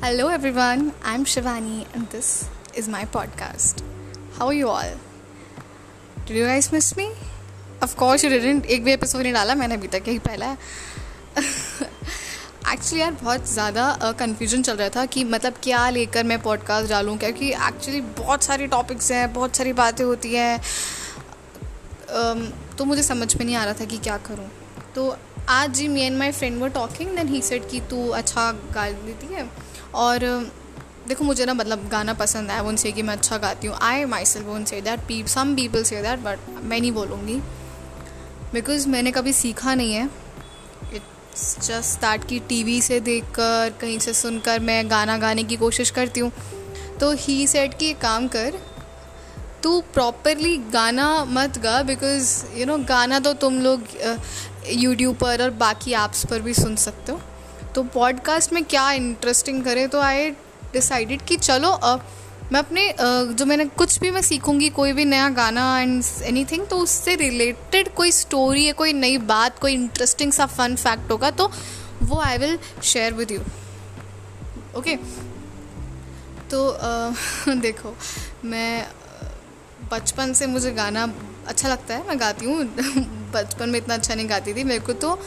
Hello everyone, I'm Shivani and this is my podcast. How are you all? Did you guys miss me? Of course you didn't. एक भी episode नहीं डाला मैंने अभी तक यही पहला एक्चुअली यार बहुत ज़्यादा कन्फ्यूज़न चल रहा था कि मतलब क्या लेकर मैं पॉडकास्ट डालूँ क्योंकि एक्चुअली बहुत सारे टॉपिक्स हैं बहुत सारी बातें होती हैं तो मुझे समझ में नहीं आ रहा था कि क्या करूँ तो आज जी me and my friend were talking then he said कि तू अच्छा गा देती है और, देखो मुझे ना मतलब गाना पसंद है, उनसे कि मैं अच्छा गाती हूँ। आई माई सेल्फ वो say that P some people say that but मैं नहीं बोलूँगी। बिकॉज़ मैंने कभी सीखा नहीं है। इट्स जस्ट दैट कि टी वी से देख कर कहीं से सुनकर मैं गाना गाने की कोशिश करती हूँ। तो ही सेट कि काम कर, तू प्रॉपरली गाना मत गा बिकॉज़ यू नो गाना तो तुम लोग यूट्यूब पर और बाकी ऐप्स पर भी सुन सकते हो। तो पॉडकास्ट में क्या इंटरेस्टिंग करें तो आई डिसाइडेड कि चलो अब मैं अपने जो मैंने कुछ भी मैं सीखूँगी कोई भी नया गाना एंड एनी थिंग तो उससे रिलेटेड कोई स्टोरी है कोई नई बात कोई इंटरेस्टिंग सा फन फैक्ट होगा तो वो I will share with you okay तो uh, देखो मैं बचपन से मुझे गाना अच्छा लगता है मैं गाती हूँ बचपन में इतना अच्छा नहीं गाती थी मेरे को तो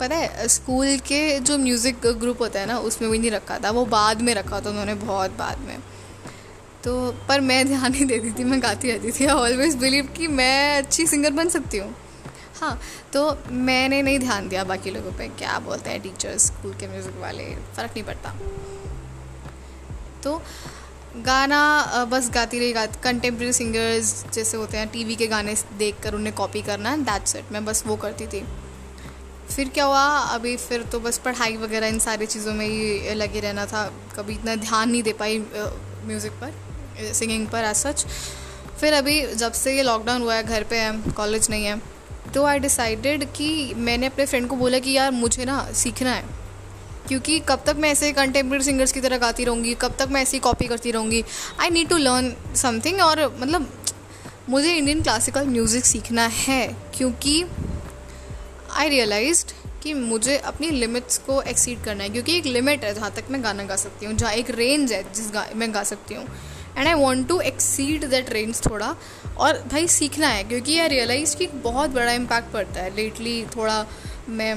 पता है, स्कूल के जो म्यूज़िक ग्रुप होता है ना, उसमें भी नहीं रखा था। वो बाद में रखा था उन्होंने, बहुत बाद में। तो पर मैं ध्यान नहीं देती थी, मैं गाती रहती थी। आई ऑलवेज बिलीव कि मैं अच्छी सिंगर बन सकती हूँ। हाँ तो मैंने नहीं ध्यान दिया बाकी लोगों पे, क्या बोलते हैं टीचर्स स्कूल के म्यूज़िक वाले, फ़र्क नहीं पड़ता। तो गाना बस गाती रही, गाती कंटेम्प्रेरी सिंगर्स जैसे होते हैं, टीवी के गाने देख कर उन्हें कॉपी करना दैट्स इट मैं बस वो करती थी। फिर क्या हुआ? अभी फिर तो बस पढ़ाई वगैरह इन सारी चीज़ों में ही लगे रहना था। कभी इतना ध्यान नहीं दे पाई म्यूज़िक पर सिंगिंग पर एज सच फिर अभी जब से ये लॉकडाउन हुआ है, घर पे है कॉलेज नहीं है तो आई डिसाइडेड कि मैंने अपने फ्रेंड को बोला कि यार मुझे ना सीखना है। क्योंकि कब तक मैं ऐसे कंटेम्प्रेरी सिंगर्स की तरह गाती रहूँगी, कब तक मैं ऐसी कॉपी करती रहूँगी। I need to learn something और मतलब मुझे इंडियन क्लासिकल म्यूज़िक सीखना है, क्योंकि आई रियलाइज़ कि मुझे अपनी लिमिट्स को एक्सीड करना है, क्योंकि एक लिमिट है जहाँ तक मैं गाना गा सकती हूँ, जहाँ एक रेंज है जिस गा, मैं गा सकती हूँ। And I want to exceed that range थोड़ा, और भाई सीखना है, क्योंकि आई रियलाइज़ कि बहुत बड़ा इम्पैक्ट पड़ता है। लेटली थोड़ा मैं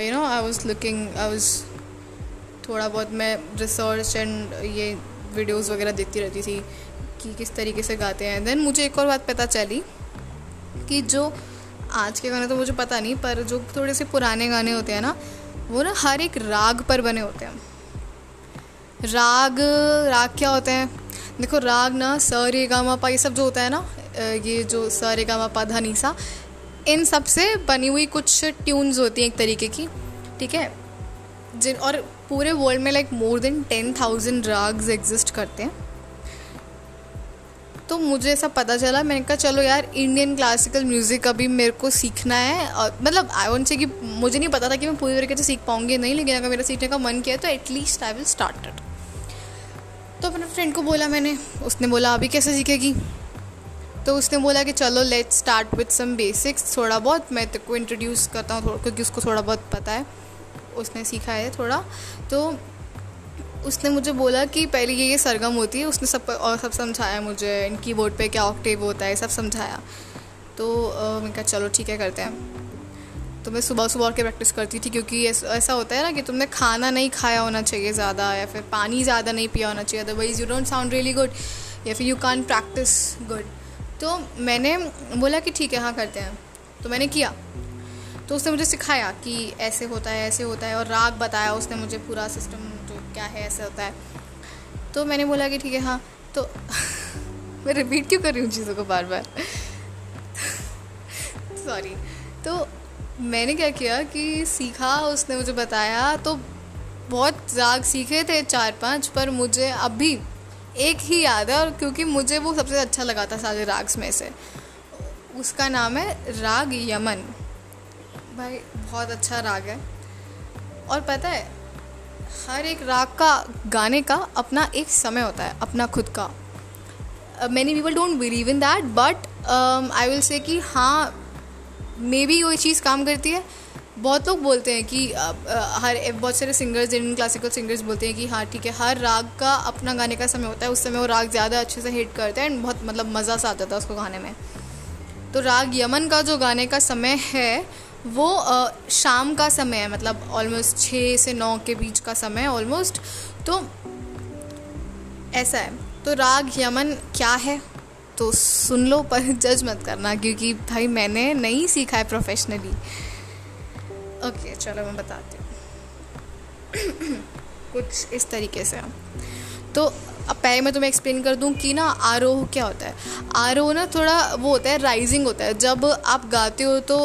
you know I was looking I was थोड़ा बहुत मैं रिसर्च एंड ये वीडियोज़ वगैरह देखती रहती थी कि किस तरीके से गाते हैं। देन मुझे एक और बात पता चली कि जो आज के गाने तो मुझे पता नहीं, पर जो थोड़े से पुराने गाने होते हैं ना, वो ना हर एक राग पर बने होते हैं। राग राग क्या होते हैं? देखो, राग ना स, रे, गा, मा, पा, ये सब जो होता है ना ये जो स, रे, गा, मा, पा, धा सा, इन सबसे बनी हुई कुछ ट्यून्स होती हैं एक तरीके की, ठीक है? जिन, और पूरे वर्ल्ड में like more than ten thousand ragas exist करते हैं। तो मुझे ऐसा पता चला, मैंने कहा, चलो यार इंडियन क्लासिकल म्यूज़िक अभी मेरे को सीखना है। और मतलब आई वॉन्ट से कि मुझे नहीं पता था कि मैं पूरी तरीके से सीख पाऊँगी नहीं, लेकिन अगर मेरा सीखने का मन किया तो एटलीस्ट आई विल स्टार्ट तो अपने फ्रेंड को बोला मैंने, उसने बोला, अभी कैसे सीखेगी? तो उसने बोला कि, चलो let start with some basics थोड़ा बहुत, मैं तेरे को इंट्रोड्यूस करता हूँ क्योंकि उसको थोड़ा बहुत पता है। उसने सीखा है थोड़ा। तो उसने मुझे बोला कि पहले ये ये सरगम होती है, उसने सब और सब समझाया मुझे, इन कीबोर्ड पे क्या ऑक्टेव होता है सब समझाया। तो मैं कहा, चलो, ठीक है, करते हैं। तो मैं सुबह सुबह के प्रैक्टिस करती थी, क्योंकि ऐसा होता है ना कि तुमने खाना नहीं खाया होना चाहिए ज़्यादा, या फिर पानी ज़्यादा नहीं पिया होना चाहिए otherwise you don't sound really good या फिर यू कान प्रैक्टिस गुड तो मैंने बोला कि, ठीक है हाँ करते हैं। तो मैंने किया। तो उसने मुझे सिखाया कि ऐसे होता है, ऐसे होता है, और राग बताया उसने मुझे पूरा सिस्टम क्या है, ऐसा होता है। तो मैंने बोला कि ठीक है हाँ। तो मैं रिपीट क्यों कर रही हूँ चीज़ों को बार बार सॉरी तो मैंने क्या किया कि सीखा, उसने मुझे बताया। तो बहुत राग सीखे थे चार पाँच पर मुझे अभी एक ही याद है और क्योंकि मुझे वो सबसे अच्छा लगा था सारे राग्स में से। उसका नाम है राग यमन। भाई, बहुत अच्छा राग है। और पता है हर एक राग का, गाने का अपना एक समय होता है, अपना खुद का। Many people don't believe in that but I will say कि हाँ मे बी वो चीज़ काम करती है। बहुत लोग बोलते हैं कि हर, बहुत सारे सिंगर्स इंडियन क्लासिकल सिंगर्स बोलते हैं कि हाँ ठीक है, हर राग का अपना गाने का समय होता है। उस समय वो राग ज़्यादा अच्छे से हिट करते हैं एंड बहुत मतलब मज़ा सा आता था उसको गाने में। तो राग यमन का जो गाने का समय है वो शाम का समय है मतलब ऑलमोस्ट छः से नौ के बीच का समय है ऑलमोस्ट तो ऐसा है। तो राग यमन क्या है? तो सुन लो, पर जज मत करना, क्योंकि भाई मैंने नहीं सीखा है प्रोफेशनली ओके चलो मैं बताती हूँ। कुछ इस तरीके से। तो अब पहले मैं तुम्हें एक्सप्लेन कर दूँ कि ना आरोह क्या होता है। आरोह ना थोड़ा वो होता है राइजिंग होता है। जब आप गाते हो तो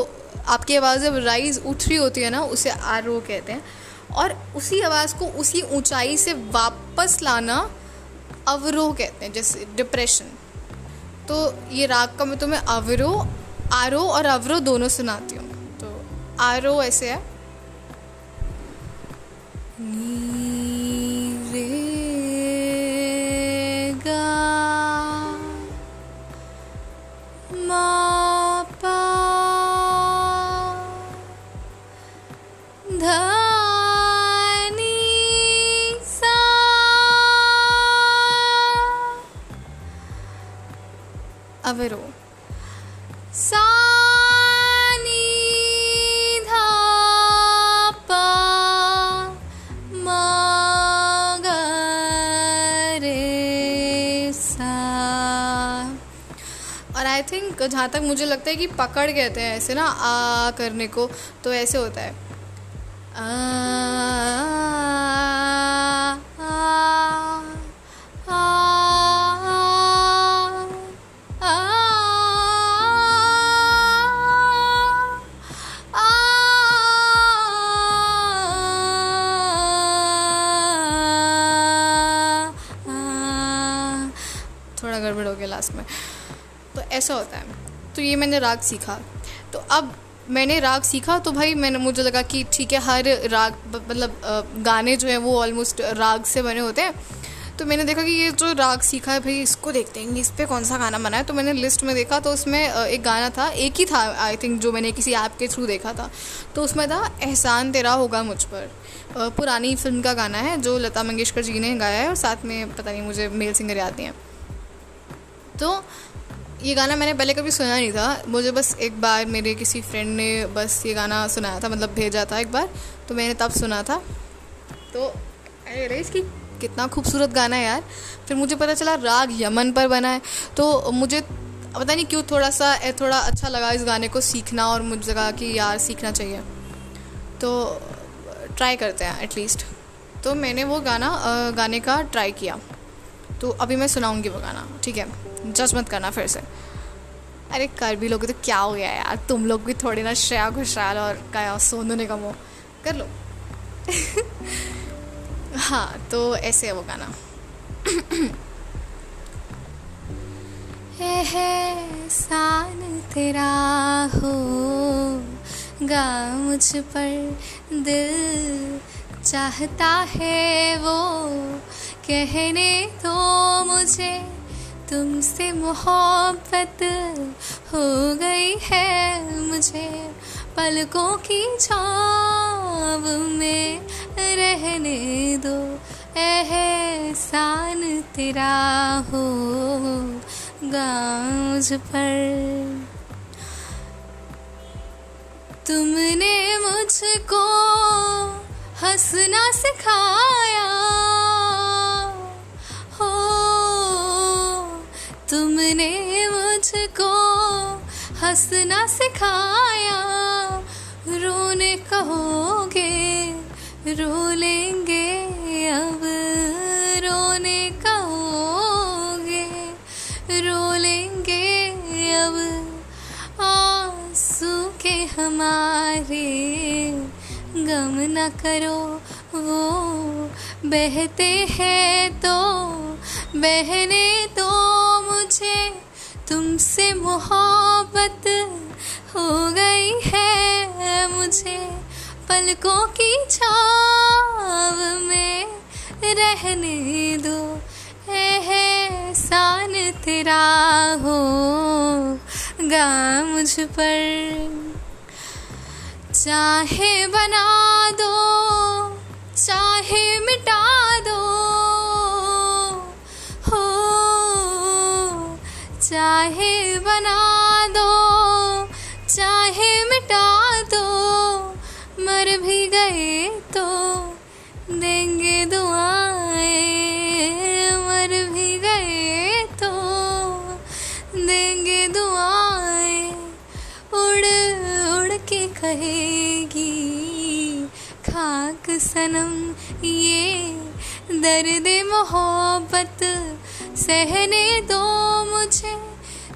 आपकी आवाज़ जब राइज उठ रही होती है ना, उसे आर ओ कहते हैं। और उसी आवाज़ को उसी ऊंचाई से वापस लाना अवरोह कहते हैं, जैसे डिप्रेशन तो ये राग का मैं तुम्हें अवरोह आरोह और अवरोह दोनों सुनाती हूँ। तो आरोह ऐसे है। अवरो आई जहाँ तक मुझे लगता है कि पकड़ कहते हैं ऐसे ना, आ करने को तो ऐसे होता है। आ ऐसा होता है। तो ये मैंने राग सीखा। तो अब मैंने राग सीखा तो भाई मैंने, मुझे लगा कि ठीक है, हर राग मतलब गाने जो हैं वो ऑलमोस्ट राग से बने होते हैं। तो मैंने देखा कि ये जो राग सीखा है, भाई इसको देखते हैं इस पर कौन सा गाना बना है। तो मैंने लिस्ट में देखा तो उसमें एक गाना था, एक ही था आई थिंक जो मैंने किसी ऐप के थ्रू देखा था। तो उसमें था, एहसान तेरा होगा मुझ पर। पुरानी फ़िल्म का गाना है, जो लता मंगेशकर जी ने गाया है और साथ में, पता नहीं, मुझे मेल सिंगर याद नहीं है। तो ये गाना मैंने पहले कभी सुना नहीं था। मुझे बस एक बार मेरे किसी फ्रेंड ने बस ये गाना सुनाया था मतलब भेजा था एक बार तो मैंने तब सुना था। तो अरे इसकी कितना खूबसूरत गाना है यार। फिर मुझे पता चला राग यमन पर बना है। तो मुझे पता नहीं क्यों थोड़ा सा थोड़ा अच्छा लगा इस गाने को सीखना और मुझे लगा कि यार सीखना चाहिए। तो ट्राई करते हैं एटलीस्ट तो मैंने वो गाना गाने का ट्राई किया। तो अभी मैं सुनाऊँगी वो गाना, ठीक है? जज मत करना फिर से। अरे कर भी लोगे तो क्या हो गया यार? तुम लोग भी थोड़ी ना श्रेया घोषाल और क्या सोनू निगम हो। कर लो। हाँ तो ऐसे है वो गाना। एहसान तेरा हो, गा मुझ पर दिल। चाहता है वो कहने तो मुझे। तुमसे मोहब्बत हो गई है मुझे। पलकों की छाव में रहने दो, एहसान तेरा हो गाँव पर। तुमने मुझको हंसना सिखाया तुमने मुझको हंसना सिखाया। रोने कहोगे, रो लेंगे अब। रोने कहोगे, रो लेंगे अब। आँसू के हमारे गम न करो, वो बहते हैं तो बहने तो मुझे तुमसे मोहब्बत हो गई है। मुझे पलकों की छाव में रहने दो। एहसान तेरा हो गा मुझ पर। चाहे बना दो, चाहे मिटा दो चाहे बना दो, चाहे मिटा दो, मर भी गए तो देंगे दुआएँ, मर भी गए तो देंगे दुआएँ, उड़ उड़ के कहेगी, खाक सनम ये दर्द मोहब्बत सहने दो।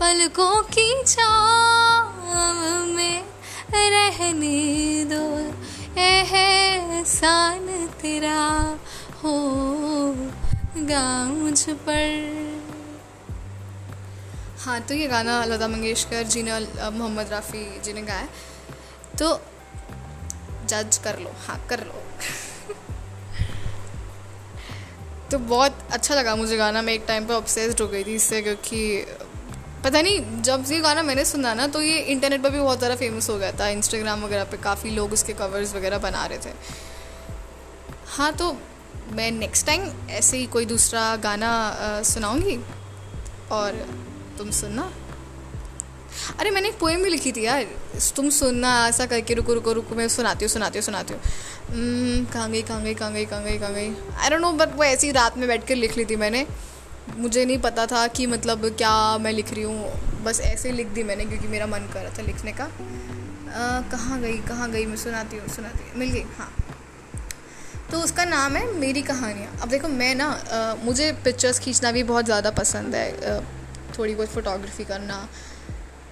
पलकों की छाव में रहने दो, एहसान तेरा हो मुझ पर। हाँ तो ये गाना लता मंगेशकर जी ने मोहम्मद राफ़ी जी ने गाया तो जज कर लो हाँ कर लो। तो बहुत अच्छा लगा मुझे गाना। मैं एक टाइम पर ऑब्सेस्ड हो गई थी इससे क्योंकि पता नहीं जब ये गाना मैंने सुना ना तो ये इंटरनेट पर भी बहुत ज़्यादा फ़ेमस हो गया था इंस्टाग्राम वगैरह पे काफ़ी लोग उसके कवर्स वगैरह बना रहे थे। हाँ तो मैं नेक्स्ट टाइम ऐसे ही कोई दूसरा गाना सुनाऊँगी और तुम सुनना। अरे मैंने एक पोएम भी लिखी थी यार तुम सुनना ऐसा करके रुको रुको रुको मैं सुनाती हूँ सुनाती हूँ सुनाती हूँ। hmm, कहाँ गई कहाँ गई कहाँ गई कहाँ गई कहाँ गई। आई डोंट नो बट वो ऐसी रात में बैठ कर लिख ली थी मैंने। मुझे नहीं पता था कि मतलब क्या मैं लिख रही हूँ। बस ऐसे ही लिख दी मैंने क्योंकि मेरा मन कर रहा था लिखने का। कहाँ गई कहाँ गई, मैं सुनाती हूँ सुनाती हूँ। मिल गई हाँ। तो उसका नाम है मेरी कहानियाँ। अब देखो, मैं ना मुझे पिक्चर्स खींचना भी बहुत ज़्यादा पसंद है। थोड़ी बहुत फ़ोटोग्राफी करना,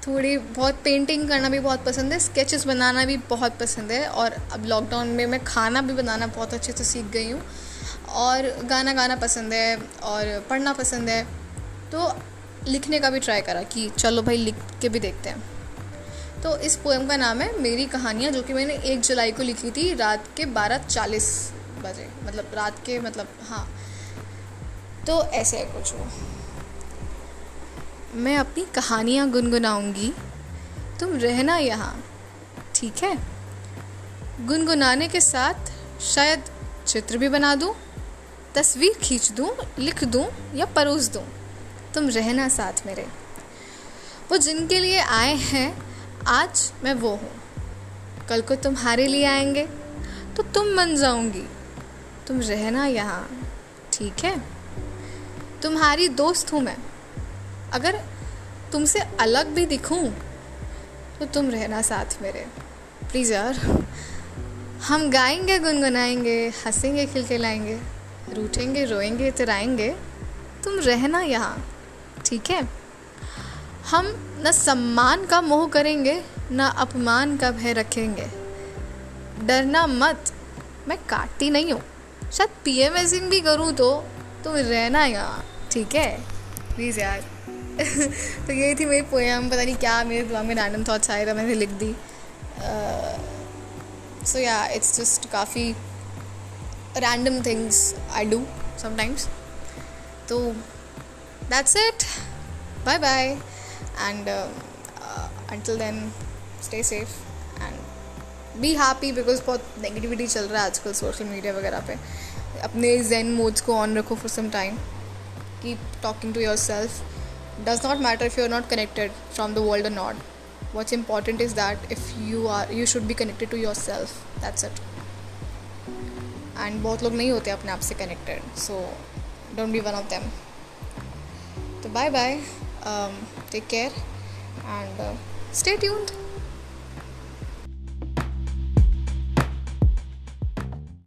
थोड़ी बहुत पेंटिंग करना भी बहुत पसंद है स्केचेस बनाना भी बहुत पसंद है। और अब लॉकडाउन में मैं खाना भी बनाना बहुत अच्छे से सीख गई हूँ। और गाना गाना पसंद है और पढ़ना पसंद है तो लिखने का भी ट्राई करा कि चलो भाई लिख के भी देखते हैं। तो इस पोएम का नाम है मेरी कहानियाँ, जो कि मैंने एक जुलाई को लिखी थी रात के बारह चालीस बजे मतलब रात के मतलब हाँ। तो ऐसे है कुछ वो। मैं अपनी कहानियाँ गुनगुनाऊँगी, तुम रहना यहाँ, ठीक है? गुनगुनाने के साथ शायद चित्र भी बना दूँ तस्वीर खींच दूँ, लिख दूँ या परोस दूँ, तुम रहना साथ मेरे। वो जिनके लिए आए हैं, आज मैं वो हूँ। कल को तुम्हारे लिए आएँगे तो तुम बन जाऊँगी। तुम रहना यहाँ, ठीक है? तुम्हारी दोस्त हूँ मैं। अगर तुमसे अलग भी दिखूँ तो तुम रहना साथ मेरे। प्लीज़ यार, हम गाएँगे, गुनगुनाएँगे, हंसेंगे, खिलखिलाएँगे। रूठेंगे, रोएँगे, तिराएँगे। तुम रहना यहाँ, ठीक है? हम न सम्मान का मोह करेंगे, न अपमान का भय रखेंगे। डरना मत, मैं काटती नहीं हूँ। शायद पी एम एस भी करूँ तो तुम रहना यहाँ, ठीक है? प्लीज़ यार। तो यही थी मेरी पोएम पता नहीं क्या, मेरे दिमाग में रैंडम थॉट्स आए था मैंने लिख दी। सो या इट्स जस्ट काफ़ी random things I do sometimes तो that's it bye bye and until then stay safe and be happy because बहुत नेगेटिविटी चल रहा है आजकल सोशल मीडिया वगैरह पे। अपने जेन मोड्स को ऑन रखो for some time keep talking to yourself does not matter if you are not connected from the world uh not what's important is that if you are you should भी connected to yourself that's it and बहुत लोग नहीं होते अपने आप से connected so don't be one of them तो bye bye take care and stay tuned